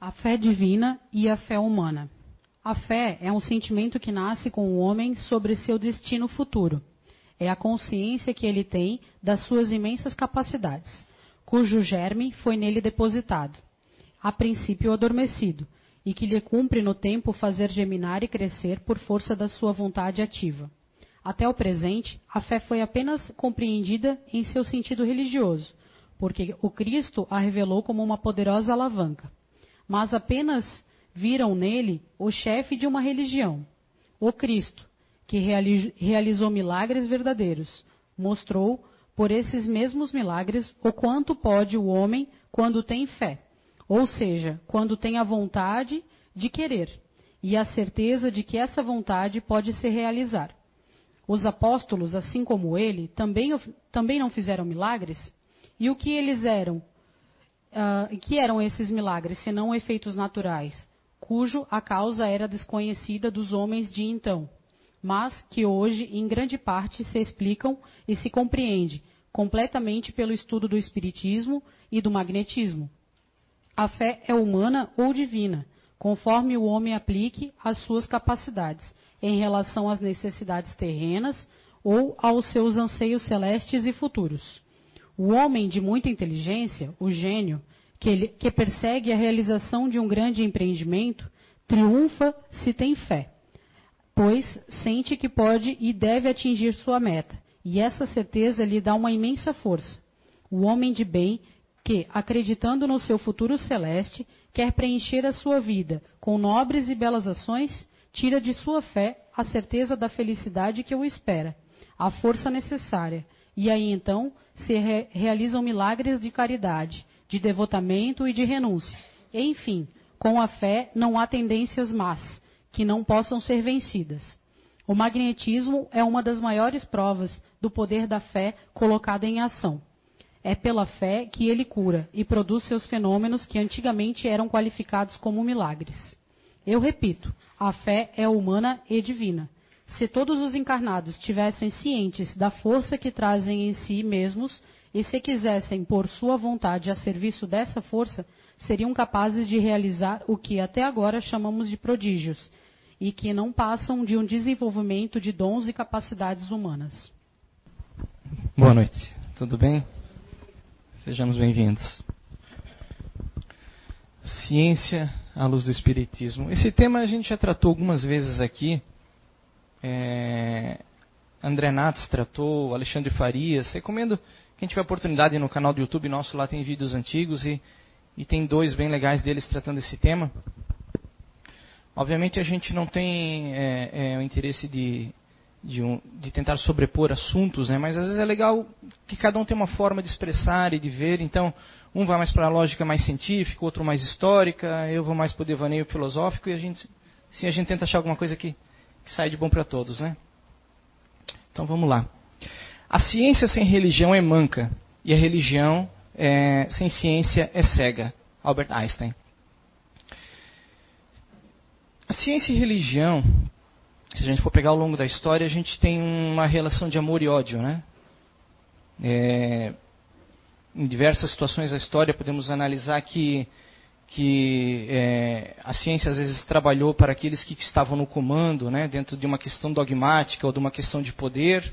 A fé divina e a fé humana. A fé é um sentimento que nasce com o homem sobre seu destino futuro. É a consciência que ele tem das suas imensas capacidades, cujo germe foi nele depositado, a princípio adormecido, e que lhe cumpre no tempo fazer geminar e crescer por força da sua vontade ativa. Até o presente, a fé foi apenas compreendida em seu sentido religioso, porque o Cristo a revelou como uma poderosa alavanca mas apenas viram nele o chefe de uma religião, o Cristo, que realizou milagres verdadeiros. Mostrou, por esses mesmos milagres, o quanto pode o homem quando tem fé, ou seja, quando tem a vontade de querer e a certeza de que essa vontade pode se realizar. Os apóstolos, assim como ele, também, também não fizeram milagres? E o que eles eram uh, que eram esses milagres, senão efeitos naturais, cujo a causa era desconhecida dos homens de então, mas que hoje, em grande parte, se explicam e se compreende completamente pelo estudo do espiritismo e do magnetismo. A fé é humana ou divina, conforme o homem aplique as suas capacidades em relação às necessidades terrenas ou aos seus anseios celestes e futuros. O homem de muita inteligência, o gênio, que, ele, que persegue a realização de um grande empreendimento, triunfa se tem fé, pois sente que pode e deve atingir sua meta, e essa certeza lhe dá uma imensa força. O homem de bem, que, acreditando no seu futuro celeste, quer preencher a sua vida com nobres e belas ações, tira de sua fé a certeza da felicidade que o espera, a força necessária e aí então se re realizam milagres de caridade, de devotamento e de renúncia. Enfim, com a fé não há tendências más, que não possam ser vencidas. O magnetismo é uma das maiores provas do poder da fé colocada em ação. É pela fé que ele cura e produz seus fenômenos que antigamente eram qualificados como milagres. Eu repito, a fé é humana e divina. Se todos os encarnados tivessem cientes da força que trazem em si mesmos e se quisessem pôr sua vontade a serviço dessa força, seriam capazes de realizar o que até agora chamamos de prodígios e que não passam de um desenvolvimento de dons e capacidades humanas. Boa noite, tudo bem? Sejamos bem-vindos. Ciência à luz do Espiritismo. Esse tema a gente já tratou algumas vezes aqui é, André Nats tratou, Alexandre Farias. Recomendo quem tiver oportunidade no canal do YouTube nosso, lá tem vídeos antigos e, e tem dois bem legais deles tratando esse tema. Obviamente a gente não tem é, é, o interesse de, de, um, de, tentar sobrepor assuntos, né? mas às vezes é legal que cada um tenha uma forma de expressar e de ver. Então, um vai mais para a lógica mais científica, outro mais histórica, eu vou mais para o devaneio filosófico e a gente, sim, a gente tenta achar alguma coisa que que sai de bom para todos, né? Então vamos lá. A ciência sem religião é manca e a religião é, sem ciência é cega. Albert Einstein. A ciência e religião, se a gente for pegar ao longo da história, a gente tem uma relação de amor e ódio, né? É, em diversas situações da história podemos analisar que que é, a ciência às vezes trabalhou para aqueles que estavam no comando, né, dentro de uma questão dogmática ou de uma questão de poder.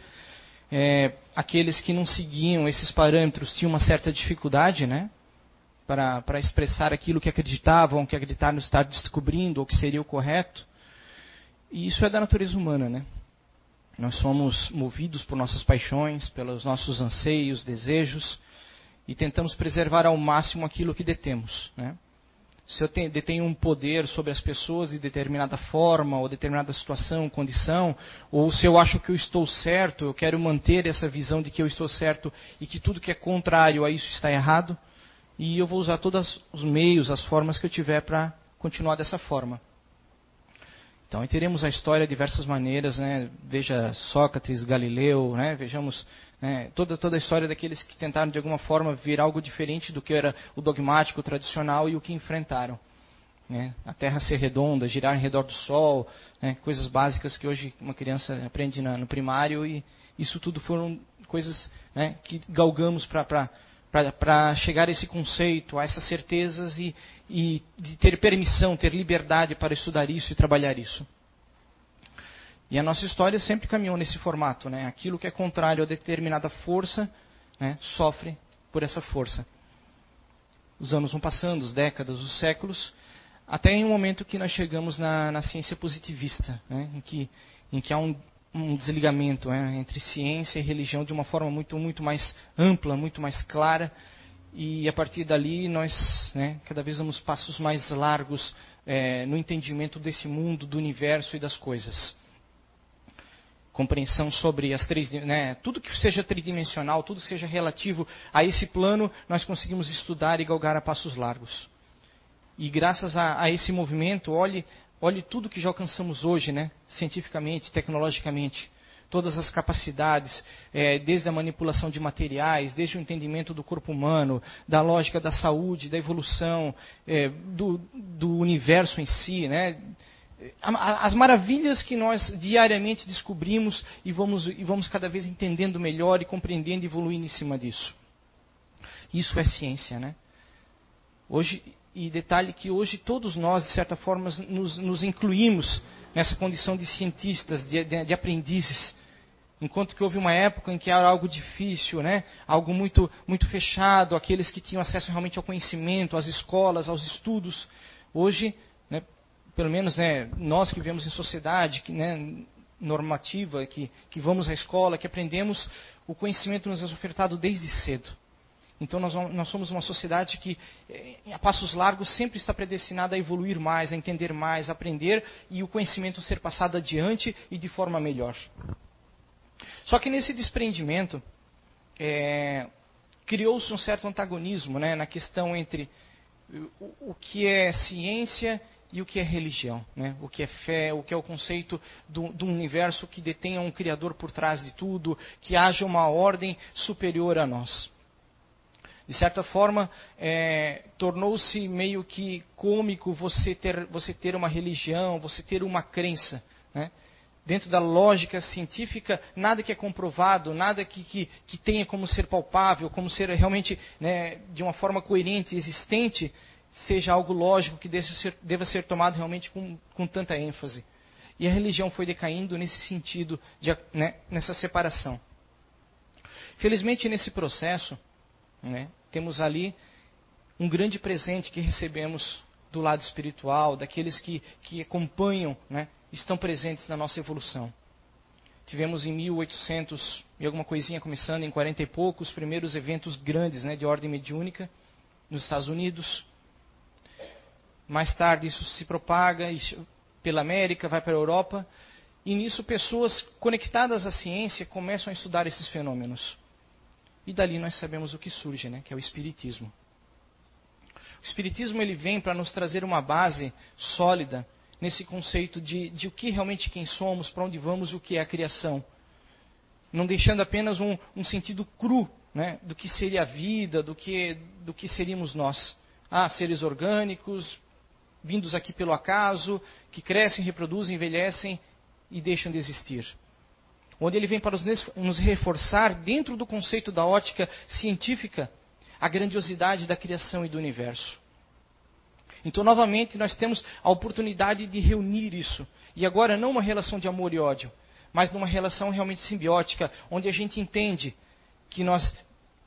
É, aqueles que não seguiam esses parâmetros tinham uma certa dificuldade né, para, para expressar aquilo que acreditavam, que acreditaram estar descobrindo ou que seria o correto. E isso é da natureza humana. Né? Nós somos movidos por nossas paixões, pelos nossos anseios, desejos, e tentamos preservar ao máximo aquilo que detemos. Né? Se eu detenho um poder sobre as pessoas de determinada forma, ou determinada situação, condição, ou se eu acho que eu estou certo, eu quero manter essa visão de que eu estou certo e que tudo que é contrário a isso está errado, e eu vou usar todos os meios, as formas que eu tiver para continuar dessa forma. Então, aí teremos a história de diversas maneiras, né? veja Sócrates, Galileu, né? vejamos né? toda, toda a história daqueles que tentaram de alguma forma vir algo diferente do que era o dogmático, tradicional e o que enfrentaram. Né? A Terra ser redonda, girar em redor do Sol, né? coisas básicas que hoje uma criança aprende na, no primário e isso tudo foram coisas né, que galgamos para para chegar a esse conceito, a essas certezas e, e de ter permissão, ter liberdade para estudar isso e trabalhar isso. E a nossa história sempre caminhou nesse formato, né? Aquilo que é contrário a determinada força, né, sofre por essa força. Os anos vão passando, as décadas, os séculos, até em um momento que nós chegamos na, na ciência positivista, né, em, que, em que há um, um desligamento né, entre ciência e religião de uma forma muito, muito mais ampla, muito mais clara. E a partir dali nós né, cada vez damos passos mais largos é, no entendimento desse mundo, do universo e das coisas. Compreensão sobre as três, né, tudo que seja tridimensional, tudo que seja relativo a esse plano, nós conseguimos estudar e galgar a passos largos. E graças a, a esse movimento, olhe Olhe tudo que já alcançamos hoje, né? cientificamente, tecnologicamente. Todas as capacidades, é, desde a manipulação de materiais, desde o entendimento do corpo humano, da lógica da saúde, da evolução, é, do, do, universo em si. Né? As maravilhas que nós diariamente descobrimos e vamos, e vamos cada vez entendendo melhor e compreendendo e evoluindo em cima disso. Isso é ciência, né? Hoje, e detalhe que hoje todos nós, de certa forma, nos, nos incluímos nessa condição de cientistas, de, de, de, aprendizes. Enquanto que houve uma época em que era algo difícil, né? algo muito, muito fechado, aqueles que tinham acesso realmente ao conhecimento, às escolas, aos estudos. Hoje, né, pelo menos né, nós que vivemos em sociedade que, né, normativa, que, que vamos à escola, que aprendemos, o conhecimento nos é ofertado desde cedo. Então nós, nós, somos uma sociedade que, eh, a passos largos, sempre está predestinada a evoluir mais, a entender mais, a aprender e o conhecimento ser passado adiante e de forma melhor. Só que nesse desprendimento, é, criou-se um certo antagonismo né, na questão entre o, o, que é ciência e o que é religião, né? o que é fé, o que é o conceito do, do universo que detenha um Criador por trás de tudo, que haja uma ordem superior a nós de certa forma, é, tornou-se meio que cômico você ter, você ter uma religião, você ter uma crença. Né? Dentro da lógica científica, nada que é comprovado, nada que, que, que tenha como ser palpável, como ser realmente né, de uma forma coerente, existente, seja algo lógico que deva ser, deva ser tomado realmente com, com tanta ênfase. E a religião foi decaindo nesse sentido, de, né, nessa separação. Felizmente, nesse processo, né, temos ali um grande presente que recebemos do lado espiritual, daqueles que, que acompanham, né, estão presentes na nossa evolução. Tivemos em 1800 e alguma coisinha começando, em 40 e poucos, os primeiros eventos grandes né, de ordem mediúnica nos Estados Unidos. Mais tarde isso se propaga pela América, vai para a Europa. E nisso pessoas conectadas à ciência começam a estudar esses fenômenos. E dali nós sabemos o que surge, né? que é o Espiritismo. O Espiritismo ele vem para nos trazer uma base sólida nesse conceito de, de o que realmente quem somos, para onde vamos e o que é a criação. Não deixando apenas um, um sentido cru né, do que seria a vida, do que, do que seríamos nós. Ah, seres orgânicos, vindos aqui pelo acaso, que crescem, reproduzem, envelhecem e deixam de existir onde ele vem para nos reforçar, dentro do conceito da ótica científica, a grandiosidade da criação e do universo. Então, novamente, nós temos a oportunidade de reunir isso. E agora, não uma relação de amor e ódio, mas numa relação realmente simbiótica, onde a gente entende que nós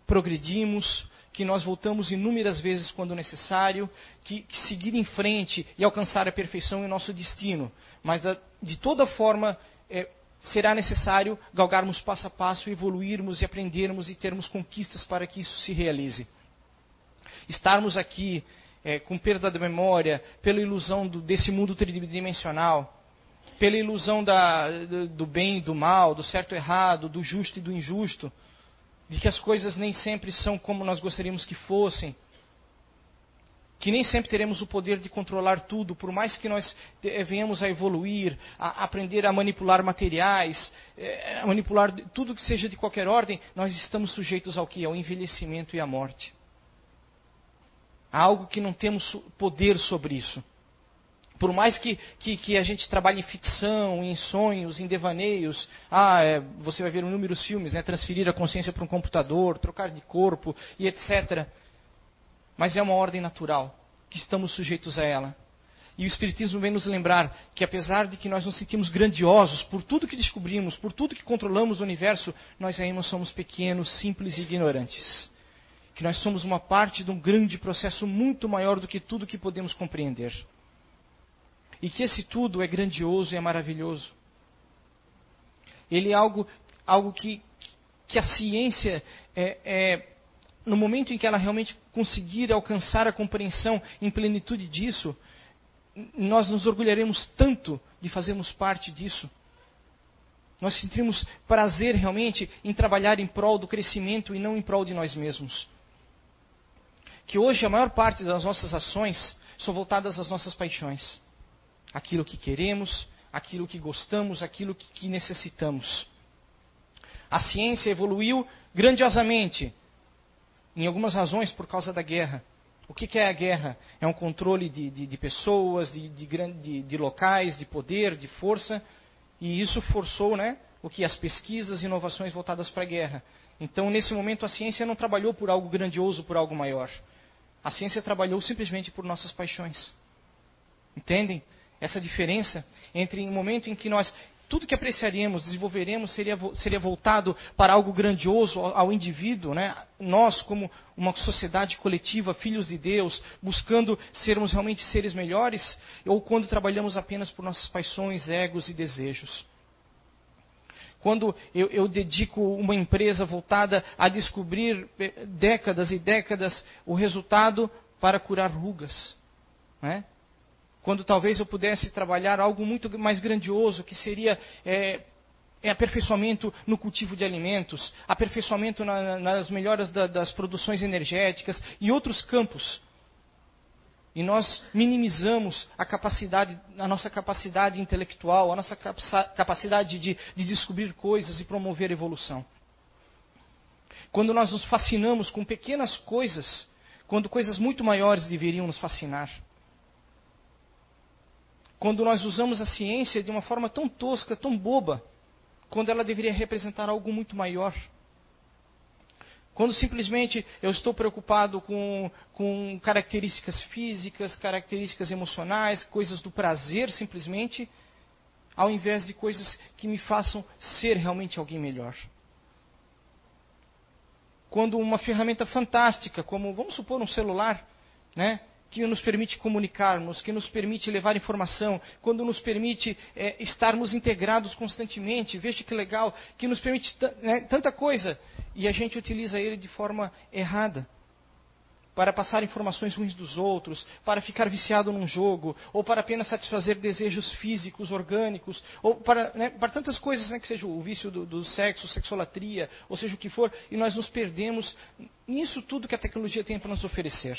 progredimos, que nós voltamos inúmeras vezes quando necessário, que, que seguir em frente e alcançar a perfeição é o nosso destino. Mas, da, de toda forma, é, será necessário galgarmos passo a passo, evoluirmos e aprendermos e termos conquistas para que isso se realize. Estarmos aqui é, com perda da memória, pela ilusão do, desse mundo tridimensional, pela ilusão da, do bem e do mal, do certo e errado, do justo e do injusto, de que as coisas nem sempre são como nós gostaríamos que fossem, que nem sempre teremos o poder de controlar tudo, por mais que nós eh, venhamos a evoluir, a aprender a manipular materiais, eh, a manipular tudo que seja de qualquer ordem, nós estamos sujeitos ao que? Ao envelhecimento e à morte. Há algo que não temos poder sobre isso. Por mais que, que, que, a gente trabalhe em ficção, em sonhos, em devaneios, ah, é, você vai ver inúmeros filmes, né, transferir a consciência para um computador, trocar de corpo e etc. Mas é uma ordem natural, que estamos sujeitos a ela. E o Espiritismo vem nos lembrar que, apesar de que nós nos sentimos grandiosos por tudo que descobrimos, por tudo que controlamos do universo, nós ainda somos pequenos, simples e ignorantes. Que nós somos uma parte de um grande processo muito maior do que tudo que podemos compreender e que esse tudo é grandioso e é maravilhoso. Ele é algo, algo que, que a ciência, é, é, no momento em que ela realmente conseguir alcançar a compreensão em plenitude disso, nós nos orgulharemos tanto de fazermos parte disso. Nós sentimos prazer realmente em trabalhar em prol do crescimento e não em prol de nós mesmos. Que hoje a maior parte das nossas ações são voltadas às nossas paixões aquilo que queremos, aquilo que gostamos, aquilo que, necessitamos. A ciência evoluiu grandiosamente, em algumas razões por causa da guerra. O que, que é a guerra? É um controle de, de, de pessoas, de, de, locais, de poder, de força, e isso forçou né, o que? As pesquisas e inovações voltadas para a guerra. Então, nesse momento, a ciência não trabalhou por algo grandioso, por algo maior. A ciência trabalhou simplesmente por nossas paixões. Entendem? essa diferença entre um momento em que nós tudo que apreciaríamos, desenvolveremos, seria, seria voltado para algo grandioso ao indivíduo, né? nós, como uma sociedade coletiva, filhos de Deus, buscando sermos realmente seres melhores, ou quando trabalhamos apenas por nossas paixões, egos e desejos. Quando eu, eu dedico uma empresa voltada a descobrir eh, décadas e décadas o resultado para curar rugas. Né? Quando talvez eu pudesse trabalhar algo muito mais grandioso, que seria é, é aperfeiçoamento no cultivo de alimentos, aperfeiçoamento na, nas melhoras da, das produções energéticas e outros campos. E nós minimizamos a capacidade, a nossa capacidade intelectual, a nossa capacidade de, de descobrir coisas e promover evolução. Quando nós nos fascinamos com pequenas coisas, quando coisas muito maiores deveriam nos fascinar quando nós usamos a ciência de uma forma tão tosca, tão boba, quando ela deveria representar algo muito maior. Quando simplesmente eu estou preocupado com, com características físicas, características emocionais, coisas do prazer simplesmente, ao invés de coisas que me façam ser realmente alguém melhor. Quando uma ferramenta fantástica, como vamos supor um celular, né, que nos permite comunicarmos, que nos permite levar informação, quando nos permite é, estarmos integrados constantemente. Veja que legal, que nos permite né, tanta coisa. E a gente utiliza ele de forma errada. Para passar informações ruins dos outros, para ficar viciado num jogo, ou para apenas satisfazer desejos físicos, orgânicos, ou para, né, para tantas coisas, né, que seja o vício do, do sexo, sexolatria, ou seja o que for, e nós nos perdemos nisso tudo que a tecnologia tem para nos oferecer.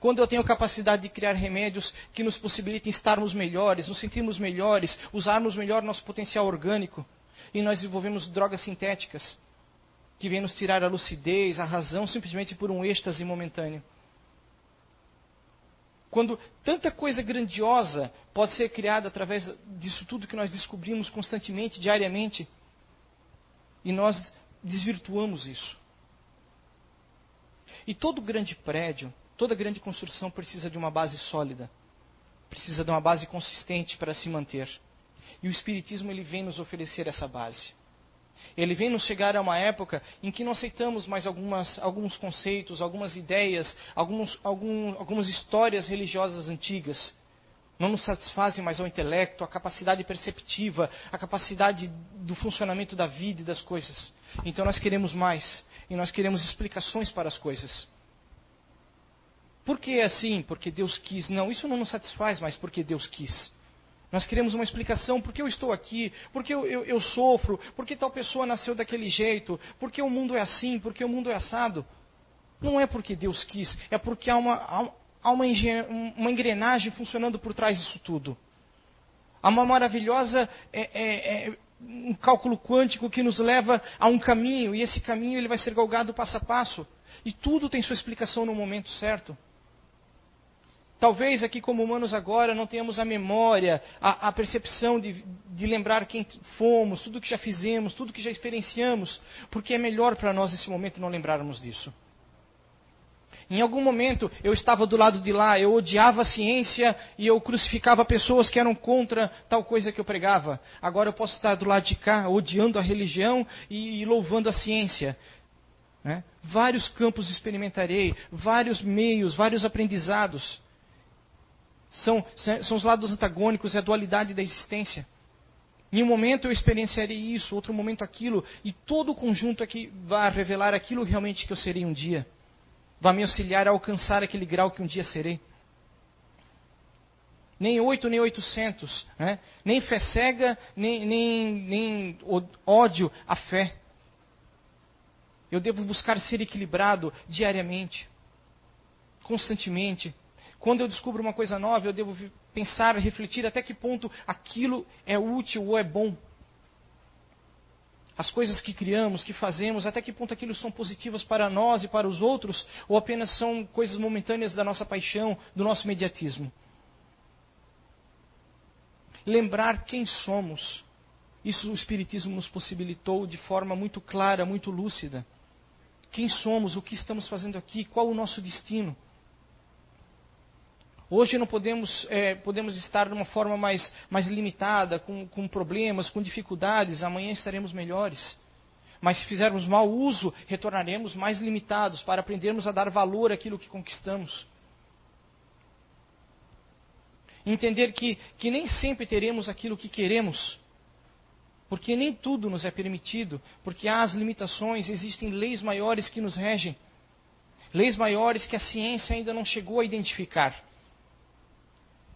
Quando eu tenho capacidade de criar remédios que nos possibilitem estarmos melhores, nos sentirmos melhores, usarmos melhor nosso potencial orgânico, e nós desenvolvemos drogas sintéticas que vêm nos tirar a lucidez, a razão, simplesmente por um êxtase momentâneo. Quando tanta coisa grandiosa pode ser criada através disso tudo que nós descobrimos constantemente, diariamente, e nós desvirtuamos isso. E todo grande prédio, Toda grande construção precisa de uma base sólida, precisa de uma base consistente para se manter. E o Espiritismo ele vem nos oferecer essa base. Ele vem nos chegar a uma época em que não aceitamos mais algumas, alguns conceitos, algumas ideias, alguns, algum, algumas histórias religiosas antigas. Não nos satisfazem mais ao intelecto, a capacidade perceptiva, a capacidade do funcionamento da vida e das coisas. Então nós queremos mais. E nós queremos explicações para as coisas. Por que é assim? Porque Deus quis. Não, isso não nos satisfaz mais porque Deus quis. Nós queremos uma explicação por que eu estou aqui, por que eu, eu, eu sofro, por que tal pessoa nasceu daquele jeito, por que o mundo é assim, por que o mundo é assado. Não é porque Deus quis, é porque há uma, há uma, uma engrenagem funcionando por trás disso tudo. Há uma maravilhosa é, é, é, um cálculo quântico que nos leva a um caminho, e esse caminho ele vai ser galgado passo a passo. E tudo tem sua explicação no momento certo. Talvez aqui, como humanos agora, não tenhamos a memória, a, a percepção de, de, lembrar quem fomos, tudo que já fizemos, tudo que já experienciamos, porque é melhor para nós nesse momento não lembrarmos disso. Em algum momento eu estava do lado de lá, eu odiava a ciência e eu crucificava pessoas que eram contra tal coisa que eu pregava. Agora eu posso estar do lado de cá, odiando a religião e, louvando a ciência. Né? Vários campos experimentarei, vários meios, vários aprendizados. São, são os lados antagônicos, é a dualidade da existência. Em um momento eu experienciarei isso, outro momento aquilo, e todo o conjunto aqui vai revelar aquilo realmente que eu serei um dia. Vai me auxiliar a alcançar aquele grau que um dia serei. Nem oito, nem oitocentos. Né? Nem fé cega, nem, nem, nem ódio à fé. Eu devo buscar ser equilibrado diariamente, constantemente. Quando eu descubro uma coisa nova, eu devo pensar, refletir até que ponto aquilo é útil ou é bom. As coisas que criamos, que fazemos, até que ponto aquilo são positivas para nós e para os outros, ou apenas são coisas momentâneas da nossa paixão, do nosso mediatismo. Lembrar quem somos. Isso o Espiritismo nos possibilitou de forma muito clara, muito lúcida quem somos, o que estamos fazendo aqui, qual o nosso destino. Hoje não podemos, é, podemos estar de uma forma mais, mais limitada, com, com problemas, com dificuldades, amanhã estaremos melhores. Mas se fizermos mau uso, retornaremos mais limitados para aprendermos a dar valor àquilo que conquistamos. Entender que, que nem sempre teremos aquilo que queremos, porque nem tudo nos é permitido, porque há as limitações, existem leis maiores que nos regem, leis maiores que a ciência ainda não chegou a identificar.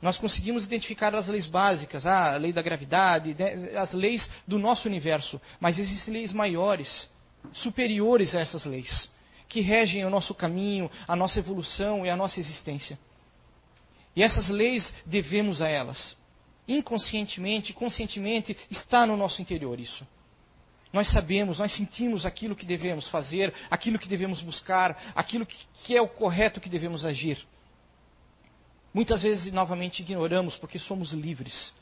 Nós conseguimos identificar as leis básicas, ah, a lei da gravidade, né, as leis do nosso universo, mas existem leis maiores, superiores a essas leis, que regem o nosso caminho, a nossa evolução e a nossa existência. E essas leis devemos a elas inconscientemente, conscientemente, está no nosso interior isso. Nós sabemos, nós sentimos aquilo que devemos fazer, aquilo que devemos buscar, aquilo que, que é o correto que devemos agir. Muitas vezes, novamente, ignoramos porque somos livres.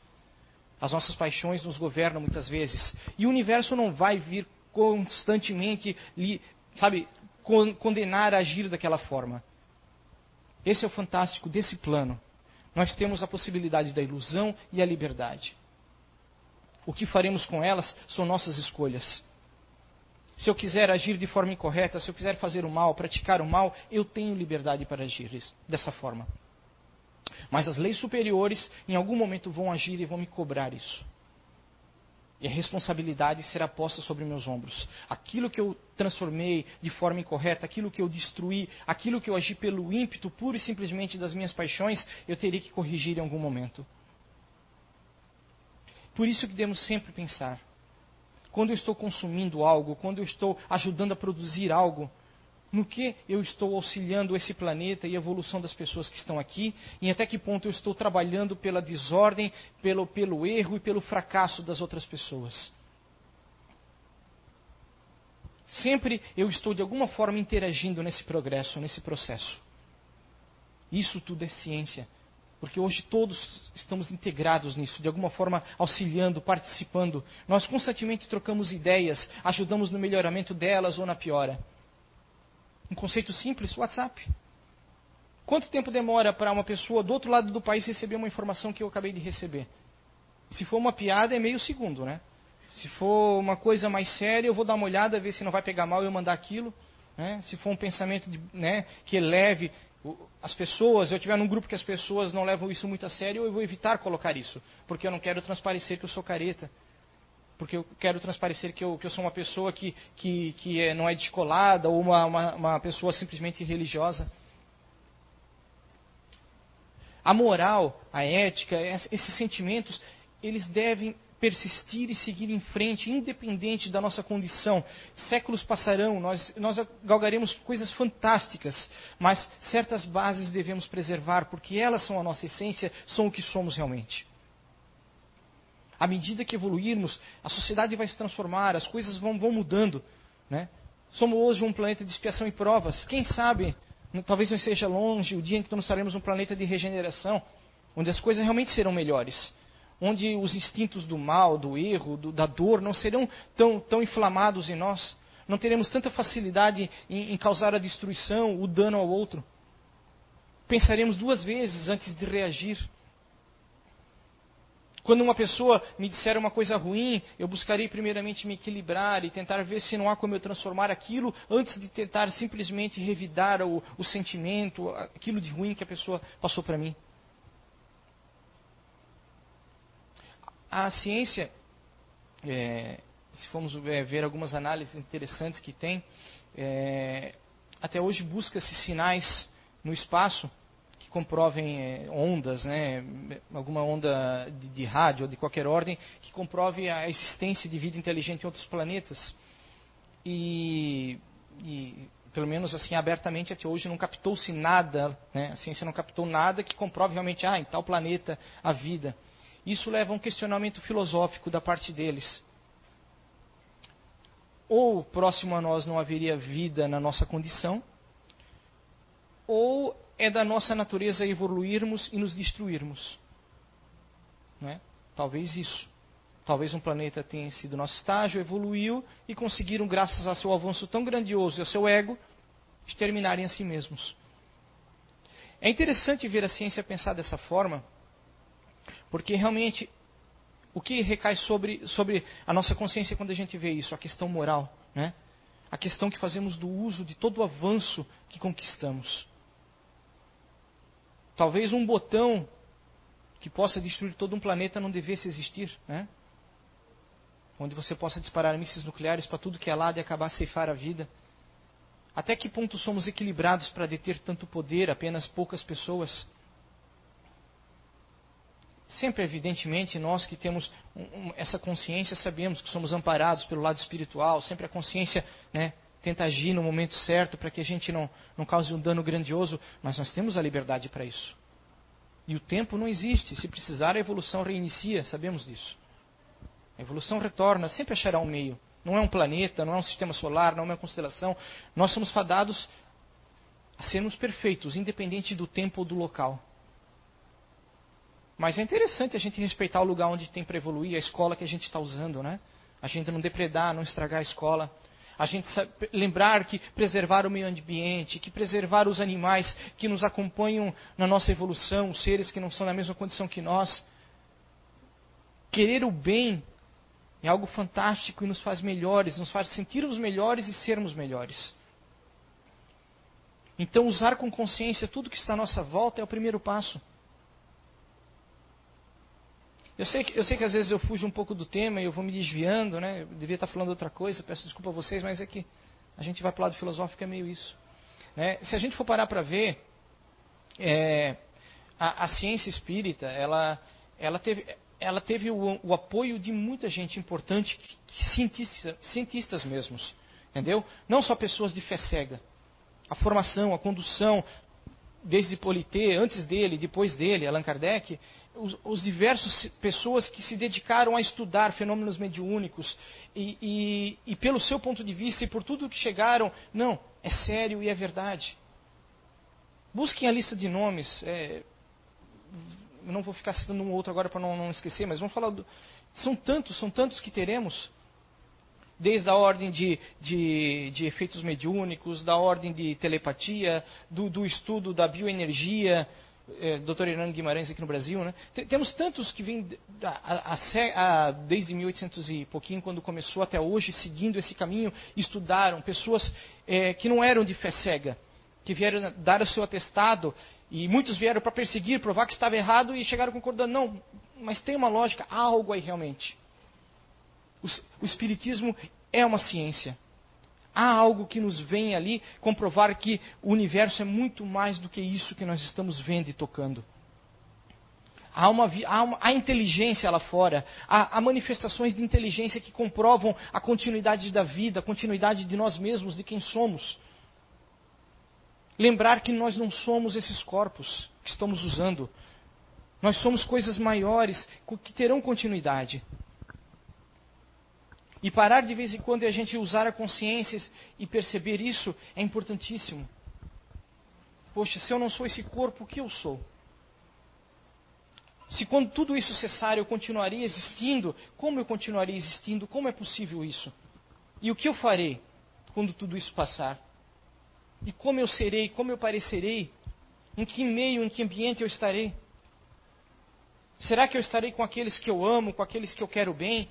As nossas paixões nos governam muitas vezes. E o universo não vai vir constantemente, sabe, condenar a agir daquela forma. Esse é o fantástico desse plano nós temos a possibilidade da ilusão e a liberdade. O que faremos com elas são nossas escolhas. Se eu quiser agir de forma incorreta, se eu quiser fazer o mal, praticar o mal, eu tenho liberdade para agir dessa forma. Mas as leis superiores, em algum momento, vão agir e vão me cobrar isso. E a responsabilidade será posta sobre meus ombros. Aquilo que eu transformei de forma incorreta, aquilo que eu destruí, aquilo que eu agi pelo ímpeto puro e simplesmente das minhas paixões, eu teria que corrigir em algum momento. Por isso que devemos sempre pensar. Quando eu estou consumindo algo, quando eu estou ajudando a produzir algo, no que eu estou auxiliando esse planeta e a evolução das pessoas que estão aqui, e até que ponto eu estou trabalhando pela desordem, pelo, pelo erro e pelo fracasso das outras pessoas. Sempre eu estou de alguma forma interagindo nesse progresso, nesse processo. Isso tudo é ciência, porque hoje todos estamos integrados nisso, de alguma forma auxiliando, participando. Nós constantemente trocamos ideias, ajudamos no melhoramento delas ou na piora. Um conceito simples, WhatsApp. Quanto tempo demora para uma pessoa do outro lado do país receber uma informação que eu acabei de receber? Se for uma piada, é meio segundo, né? Se for uma coisa mais séria, eu vou dar uma olhada, ver se não vai pegar mal eu mandar aquilo. Né? Se for um pensamento de, né, que eleve as pessoas, eu tiver num grupo que as pessoas não levam isso muito a sério, eu vou evitar colocar isso, porque eu não quero transparecer que eu sou careta porque eu quero transparecer que eu, que eu sou uma pessoa que, que, que é, não é descolada ou uma, uma, uma pessoa simplesmente religiosa. A moral, a ética, esses sentimentos, eles devem persistir e seguir em frente, independente da nossa condição. Séculos passarão, nós, nós galgaremos coisas fantásticas, mas certas bases devemos preservar, porque elas são a nossa essência, são o que somos realmente. À medida que evoluirmos, a sociedade vai se transformar, as coisas vão, vão mudando. Né? Somos hoje um planeta de expiação e provas. Quem sabe Talvez não esteja longe o dia em que nós estaremos num planeta de regeneração, onde as coisas realmente serão melhores. Onde os instintos do mal, do erro, do, da dor não serão tão, tão inflamados em nós. Não teremos tanta facilidade em, em causar a destruição, o dano ao outro. Pensaremos duas vezes antes de reagir. Quando uma pessoa me disser uma coisa ruim, eu buscarei primeiramente me equilibrar e tentar ver se não há como eu transformar aquilo antes de tentar simplesmente revidar o, o sentimento, aquilo de ruim que a pessoa passou para mim. A ciência, é, se formos é, ver algumas análises interessantes que tem, é, até hoje busca-se sinais no espaço comprovem é, ondas, né, alguma onda de, de, rádio ou de qualquer ordem, que comprove a existência de vida inteligente em outros planetas. E, e pelo menos assim abertamente até hoje não captou-se nada, né, a ciência não captou nada que comprove realmente, ah, em tal planeta a vida. Isso leva a um questionamento filosófico da parte deles. Ou próximo a nós não haveria vida na nossa condição, ou é da nossa natureza evoluirmos e nos destruirmos. Não é? Talvez isso. Talvez um planeta tenha sido nosso estágio, evoluiu e conseguiram, graças ao seu avanço tão grandioso e ao seu ego, exterminarem a si mesmos. É interessante ver a ciência pensar dessa forma, porque realmente o que recai sobre, sobre a nossa consciência quando a gente vê isso? A questão moral, né? a questão que fazemos do uso de todo o avanço que conquistamos. Talvez um botão que possa destruir todo um planeta não devesse existir, né? Onde você possa disparar mísseis nucleares para tudo que é lado e acabar a ceifar a vida. Até que ponto somos equilibrados para deter tanto poder apenas poucas pessoas? Sempre, evidentemente, nós que temos essa consciência sabemos que somos amparados pelo lado espiritual, sempre a consciência né, tenta agir no momento certo para que a gente não, não cause um dano grandioso, mas nós temos a liberdade para isso. E o tempo não existe. Se precisar, a evolução reinicia, sabemos disso. A evolução retorna, sempre achará um meio. Não é um planeta, não é um sistema solar, não é uma constelação. Nós somos fadados a sermos perfeitos, independente do tempo ou do local. Mas é interessante a gente respeitar o lugar onde tem para evoluir, a escola que a gente está usando, né? A gente não depredar, não estragar a escola a gente lembrar que preservar o meio ambiente, que preservar os animais que nos acompanham na nossa evolução, os seres que não são na mesma condição que nós. Querer o bem é algo fantástico e nos faz melhores, nos faz sentirmos melhores e sermos melhores. Então, usar com consciência tudo que está à nossa volta é o primeiro passo. Eu sei, que, eu sei que às vezes eu fujo um pouco do tema e eu vou me desviando, né? Eu devia estar falando outra coisa, peço desculpa a vocês, mas é que a gente vai para o lado filosófico, é meio isso. Né? Se a gente for parar para ver, é, a, a, ciência espírita, ela, ela teve, ela teve o, o apoio de muita gente importante, cientista, cientistas mesmos, entendeu? Não só pessoas de fé cega. A formação, a condução, desde Polité, antes dele, depois dele, Allan Kardec, os, os diversos pessoas que se dedicaram a estudar fenômenos mediúnicos e, e, e, pelo seu ponto de vista e por tudo que chegaram, não, é sério e é verdade. Busquem a lista de nomes. É, não vou ficar citando um outro agora para não, não, esquecer, mas vamos falar. Do, são tantos, são tantos que teremos desde a ordem de, de, de, efeitos mediúnicos, da ordem de telepatia, do, do estudo da bioenergia, é, Dr. Hernando Guimarães aqui no Brasil, né? Temos tantos que vêm desde 1800 e pouquinho, quando começou até hoje, seguindo esse caminho, estudaram, pessoas é, que não eram de fé cega, que vieram dar o seu atestado, e muitos vieram para perseguir, provar que estava errado, e chegaram concordando, não, mas tem uma lógica, há algo aí realmente. O, Espiritismo é uma ciência. Há algo que nos vem ali comprovar que o universo é muito mais do que isso que nós estamos vendo e tocando. Há, uma, há, uma, há inteligência lá fora, há, há, manifestações de inteligência que comprovam a continuidade da vida, a continuidade de nós mesmos, de quem somos. Lembrar que nós não somos esses corpos que estamos usando. Nós somos coisas maiores que terão continuidade. E parar de vez em quando e a gente usar a consciência e perceber isso é importantíssimo. Poxa, se eu não sou esse corpo, o que eu sou? Se quando tudo isso cessar eu continuaria existindo, como eu continuaria existindo? Como é possível isso? E o que eu farei quando tudo isso passar? E como eu serei, como eu parecerei? Em que meio, em que ambiente eu estarei? Será que eu estarei com aqueles que eu amo, com aqueles que eu quero bem?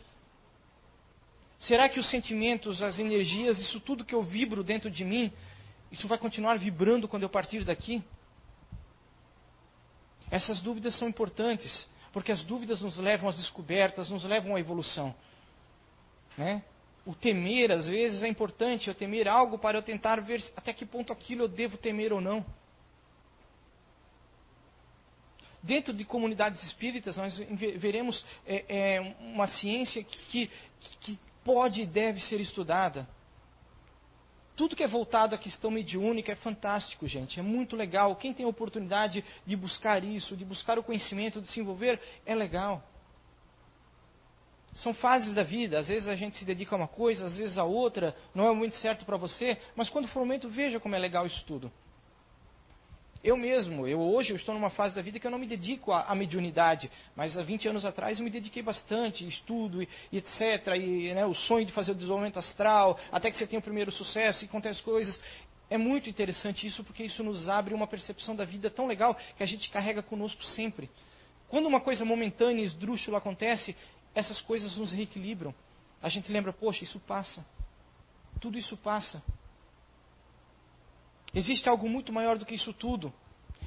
Será que os sentimentos, as energias, isso tudo que eu vibro dentro de mim, isso vai continuar vibrando quando eu partir daqui? Essas dúvidas são importantes, porque as dúvidas nos levam às descobertas, nos levam à evolução. Né? O temer, às vezes, é importante, eu temer algo para eu tentar ver até que ponto aquilo eu devo temer ou não. Dentro de comunidades espíritas, nós veremos é, é, uma ciência que, que pode e deve ser estudada. Tudo que é voltado à questão mediúnica é fantástico, gente. É muito legal. Quem tem a oportunidade de buscar isso, de buscar o conhecimento, de se envolver, é legal. São fases da vida. Às vezes a gente se dedica a uma coisa, às vezes a outra. Não é o momento certo para você. Mas quando for o momento, veja como é legal isso tudo. Eu mesmo, eu hoje eu estou numa fase da vida que eu não me dedico à, à mediunidade, mas há 20 anos atrás eu me dediquei bastante, estudo e, etc. E né, o sonho de fazer o desenvolvimento astral, até que você tenha o primeiro sucesso e acontece coisas. É muito interessante isso porque isso nos abre uma percepção da vida tão legal que a gente carrega conosco sempre. Quando uma coisa momentânea esdrúxula acontece, essas coisas nos reequilibram. A gente lembra, poxa, isso passa. Tudo isso passa. Existe algo muito maior do que isso tudo.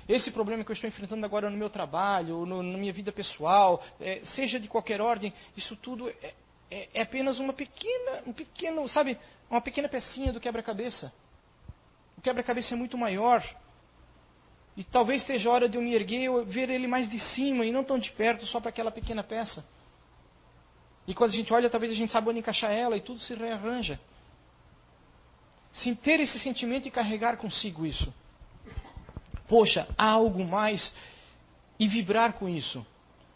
Esse problema que eu estou enfrentando agora no meu trabalho, no, na minha vida pessoal, é, seja de qualquer ordem, isso tudo é, é, é, apenas uma pequena, um pequeno, sabe, uma pequena pecinha do quebra-cabeça. O quebra-cabeça é muito maior. E talvez seja hora de eu me erguer e ver ele mais de cima e não tão de perto, só para aquela pequena peça. E quando a gente olha, talvez a gente saiba onde encaixar ela e tudo se rearranja. Sem ter esse sentimento e carregar consigo isso. Poxa, há algo mais e vibrar com isso.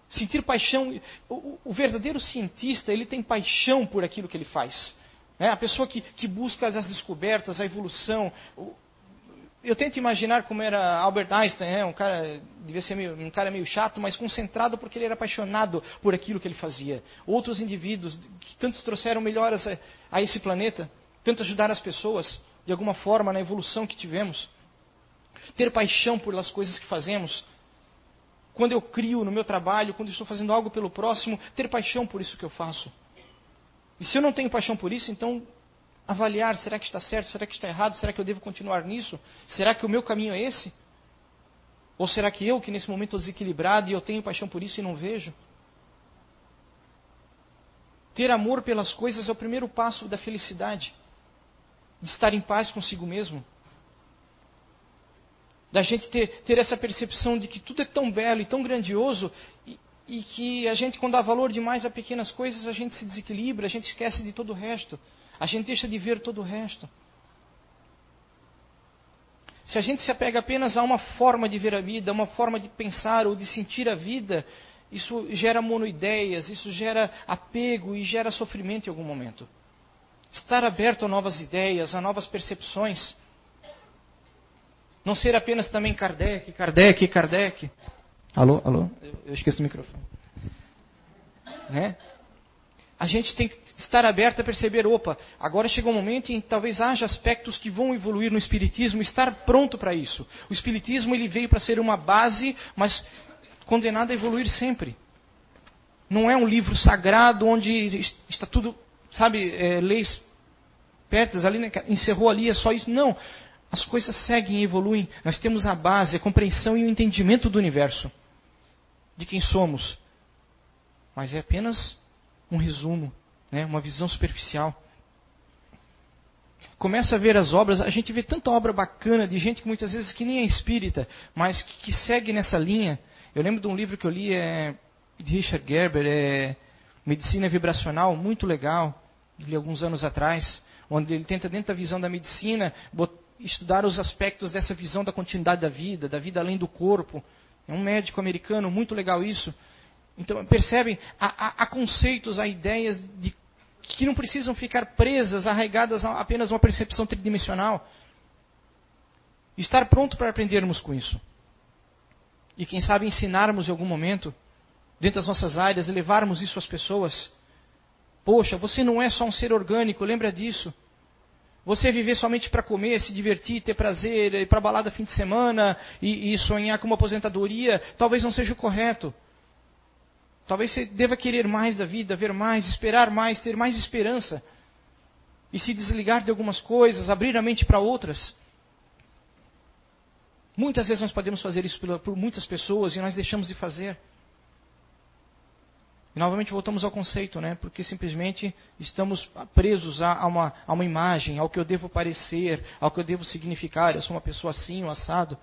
Sentir paixão. O, o verdadeiro cientista, ele tem paixão por aquilo que ele faz. É, a pessoa que, que busca as descobertas, a evolução. Eu tento imaginar como era Albert Einstein, né? um cara devia ser meio, um cara meio chato, mas concentrado porque ele era apaixonado por aquilo que ele fazia. Outros indivíduos que tantos trouxeram melhoras a, a esse planeta, tanto ajudar as pessoas de alguma forma na evolução que tivemos. Ter paixão pelas coisas que fazemos. Quando eu crio no meu trabalho, quando estou fazendo algo pelo próximo, ter paixão por isso que eu faço. E se eu não tenho paixão por isso, então avaliar: será que está certo? Será que está errado? Será que eu devo continuar nisso? Será que o meu caminho é esse? Ou será que eu, que nesse momento estou desequilibrado e eu tenho paixão por isso e não vejo? Ter amor pelas coisas é o primeiro passo da felicidade de estar em paz consigo mesmo. Da gente ter, ter essa percepção de que tudo é tão belo e tão grandioso e, e que a gente, quando dá valor demais a pequenas coisas, a gente se desequilibra, a gente esquece de todo o resto. A gente deixa de ver todo o resto. Se a gente se apega apenas a uma forma de ver a vida, uma forma de pensar ou de sentir a vida, isso gera monoideias, isso gera apego e gera sofrimento em algum momento. Estar aberto a novas ideias, a novas percepções. Não ser apenas também Kardec, Kardec, Kardec. Alô, alô? Eu, esqueci o microfone. Né? A gente tem que estar aberto a perceber, opa, agora chegou um momento em que talvez haja aspectos que vão evoluir no Espiritismo, estar pronto para isso. O Espiritismo ele veio para ser uma base, mas condenado a evoluir sempre. Não é um livro sagrado onde está tudo sabe, é, leis pertas ali, né, encerrou ali, é só isso. Não. As coisas seguem e evoluem. Nós temos a base, a compreensão e o entendimento do universo, de quem somos. Mas é apenas um resumo, né, uma visão superficial. Começa a ver as obras, a gente vê tanta obra bacana de gente que muitas vezes que nem é espírita, mas que, que segue nessa linha. Eu lembro de um livro que eu li é, de Richard Gerber, é Medicina Vibracional, muito legal, li alguns anos atrás, onde ele tenta, dentro da visão da medicina, estudar os aspectos dessa visão da continuidade da vida, da vida além do corpo. É um médico americano, muito legal isso. Então, percebem, há, há, há conceitos, há ideias de, que não precisam ficar presas, arraigadas a apenas uma percepção tridimensional. Estar pronto para aprendermos com isso. E quem sabe ensinarmos em algum momento, dentro das nossas áreas, e levarmos isso às pessoas. Poxa, você não é só um ser orgânico, lembra disso. Você viver somente para comer, se divertir, ter prazer, ir para balada fim de semana e, e sonhar com uma aposentadoria, talvez não seja o correto. Talvez você deva querer mais da vida, ver mais, esperar mais, ter mais esperança. E se desligar de algumas coisas, abrir a mente para outras. Muitas vezes nós podemos fazer isso por muitas pessoas e nós deixamos de fazer. E novamente voltamos ao conceito, né? Porque simplesmente estamos presos a, uma, a uma imagem, ao que eu devo parecer, ao que eu devo significar. Eu sou uma pessoa assim, um assado.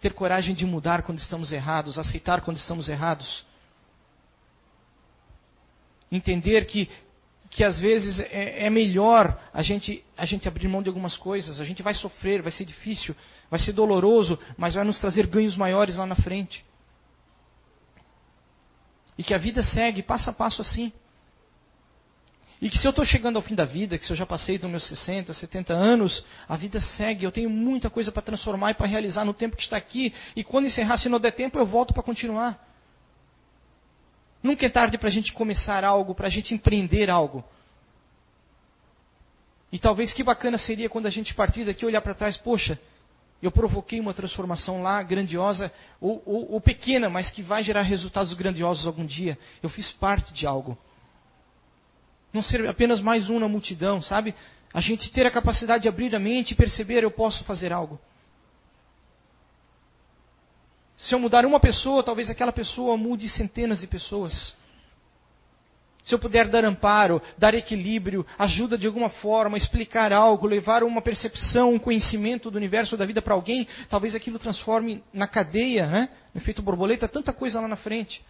Ter coragem de mudar quando estamos errados, aceitar quando estamos errados. Entender que, que às vezes é, é melhor a gente, a gente abrir mão de algumas coisas. A gente vai sofrer, vai ser difícil, vai ser doloroso, mas vai nos trazer ganhos maiores lá na frente. E que a vida segue passo a passo assim. E que se eu estou chegando ao fim da vida, que se eu já passei dos meus 60, 70 anos, a vida segue. Eu tenho muita coisa para transformar e para realizar no tempo que está aqui. E quando encerrar, se não der tempo, eu volto para continuar. Nunca é tarde para a gente começar algo, para a gente empreender algo. E talvez que bacana seria quando a gente partir daqui olhar para trás, poxa, eu provoquei uma transformação lá grandiosa, ou, ou, ou, pequena, mas que vai gerar resultados grandiosos algum dia. Eu fiz parte de algo. Não ser apenas mais um na multidão, sabe? A gente ter a capacidade de abrir a mente e perceber eu posso fazer algo. Se eu mudar uma pessoa, talvez aquela pessoa mude centenas de pessoas. Se eu puder dar amparo, dar equilíbrio, ajuda de alguma forma, explicar algo, levar uma percepção, um conhecimento do universo da vida para alguém, talvez aquilo transforme na cadeia, né? no efeito borboleta, tanta coisa lá na frente.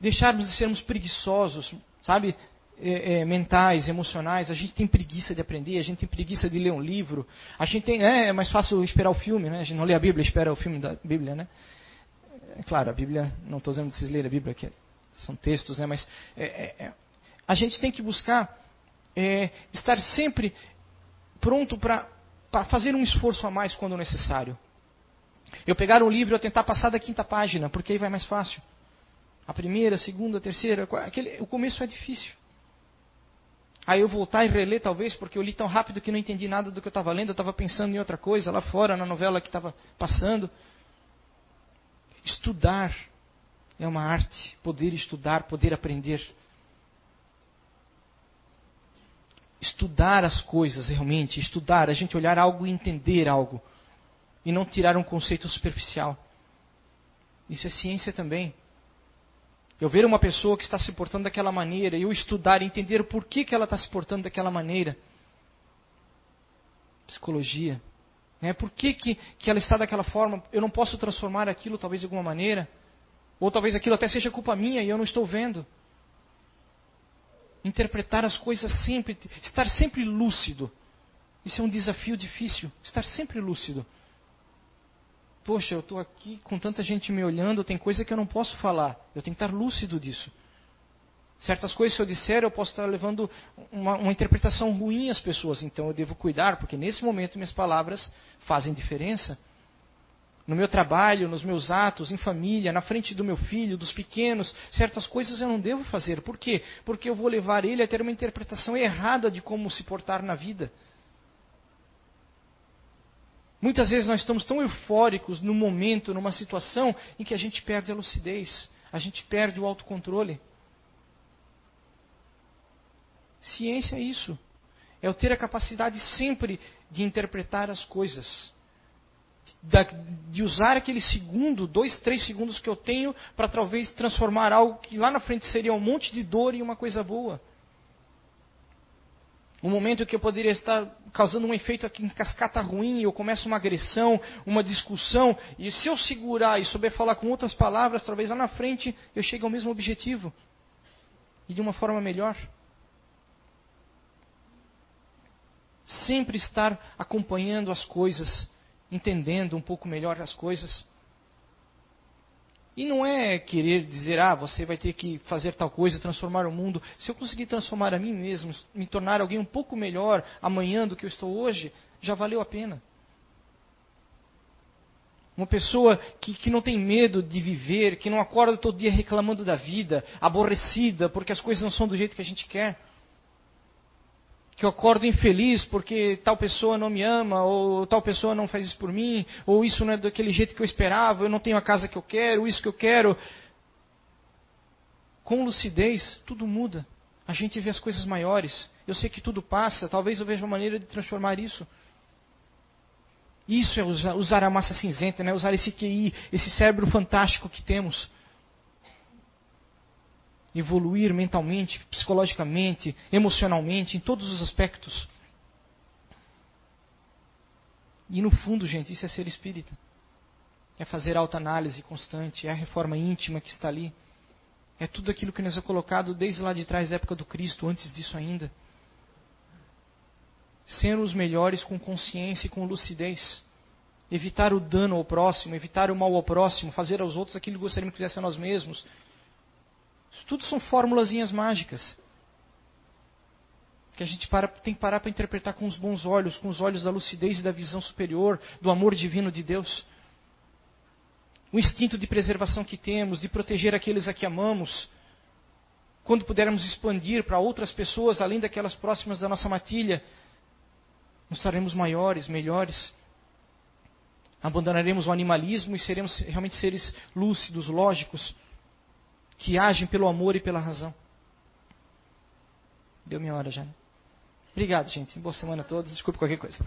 Deixarmos de sermos preguiçosos, sabe? É, é, mentais, emocionais, a gente tem preguiça de aprender, a gente tem preguiça de ler um livro, a gente tem, é, é mais fácil esperar o filme, né? A gente não lê a Bíblia, espera o filme da Bíblia, né? É claro, a Bíblia, não estou dizendo que vocês lerem a Bíblia, que são textos, né, mas é, é, é a gente tem que buscar é, estar sempre pronto para fazer um esforço a mais quando necessário. Eu pegar um livro e tentar passar da quinta página, porque aí vai mais fácil. A primeira, a segunda, a terceira, aquele, o começo é difícil. Aí eu voltar e reler, talvez, porque eu li tão rápido que não entendi nada do que eu estava lendo, eu estava pensando em outra coisa lá fora, na novela que estava passando. Estudar é uma arte, poder estudar, poder aprender. Estudar as coisas realmente, estudar, a gente olhar algo e entender algo, e não tirar um conceito superficial. Isso é ciência também. Eu ver uma pessoa que está se portando daquela maneira, eu estudar e entender o porquê que ela está se portando daquela maneira. Psicologia. Né? Por que, que, que ela está daquela forma? Eu não posso transformar aquilo, talvez de alguma maneira. Ou talvez aquilo até seja culpa minha e eu não estou vendo. Interpretar as coisas sempre, estar sempre lúcido. Isso é um desafio difícil, estar sempre lúcido. Poxa, eu estou aqui com tanta gente me olhando, tem coisa que eu não posso falar. Eu tenho que estar lúcido disso. Certas coisas, se eu disser, eu posso estar levando uma, uma, interpretação ruim às pessoas. Então eu devo cuidar, porque nesse momento minhas palavras fazem diferença. No meu trabalho, nos meus atos, em família, na frente do meu filho, dos pequenos, certas coisas eu não devo fazer. Por quê? Porque eu vou levar ele a ter uma interpretação errada de como se portar na vida. Muitas vezes nós estamos tão eufóricos no momento, numa situação, em que a gente perde a lucidez, a gente perde o autocontrole. Ciência é isso. É eu ter a capacidade sempre de interpretar as coisas. De usar aquele segundo, dois, três segundos que eu tenho para talvez transformar algo que lá na frente seria um monte de dor em uma coisa boa. Um momento que eu poderia estar causando um efeito aqui em cascata ruim, eu começo uma agressão, uma discussão, e se eu segurar e souber falar com outras palavras, talvez lá na frente eu chegue ao mesmo objetivo. E de uma forma melhor. Sempre estar acompanhando as coisas, entendendo um pouco melhor as coisas. E não é querer dizer, ah, você vai ter que fazer tal coisa, transformar o mundo. Se eu conseguir transformar a mim mesmo, me tornar alguém um pouco melhor amanhã do que eu estou hoje, já valeu a pena. Uma pessoa que, que não tem medo de viver, que não acorda todo dia reclamando da vida, aborrecida porque as coisas não são do jeito que a gente quer. Que eu acordo infeliz porque tal pessoa não me ama, ou tal pessoa não faz isso por mim, ou isso não é daquele jeito que eu esperava, eu não tenho a casa que eu quero, isso que eu quero. Com lucidez, tudo muda. A gente vê as coisas maiores. Eu sei que tudo passa, talvez eu veja uma maneira de transformar isso. Isso é usar, usar a massa cinzenta, né? usar esse QI, esse cérebro fantástico que temos. Evoluir mentalmente, psicologicamente, emocionalmente, em todos os aspectos. E no fundo, gente, isso é ser espírita. É fazer alta análise constante, é a reforma íntima que está ali. É tudo aquilo que nos é colocado desde lá de trás da época do Cristo, antes disso ainda ser os melhores com consciência e com lucidez. Evitar o dano ao próximo, evitar o mal ao próximo, fazer aos outros aquilo que gostaríamos que fizesse a nós mesmos. Isso tudo são formulazinhas mágicas. Que a gente para, tem que parar para interpretar com os bons olhos, com os olhos da lucidez e da visão superior, do amor divino de Deus. O instinto de preservação que temos, de proteger aqueles a que amamos. Quando pudermos expandir para outras pessoas, além daquelas próximas da nossa matilha, nos tornaremos maiores, melhores. Abandonaremos o animalismo e seremos realmente seres lúcidos, lógicos, que agem pelo amor e pela razão. Deu minha hora já. Né? Obrigado, gente. Boa semana a todos. Desculpe qualquer coisa.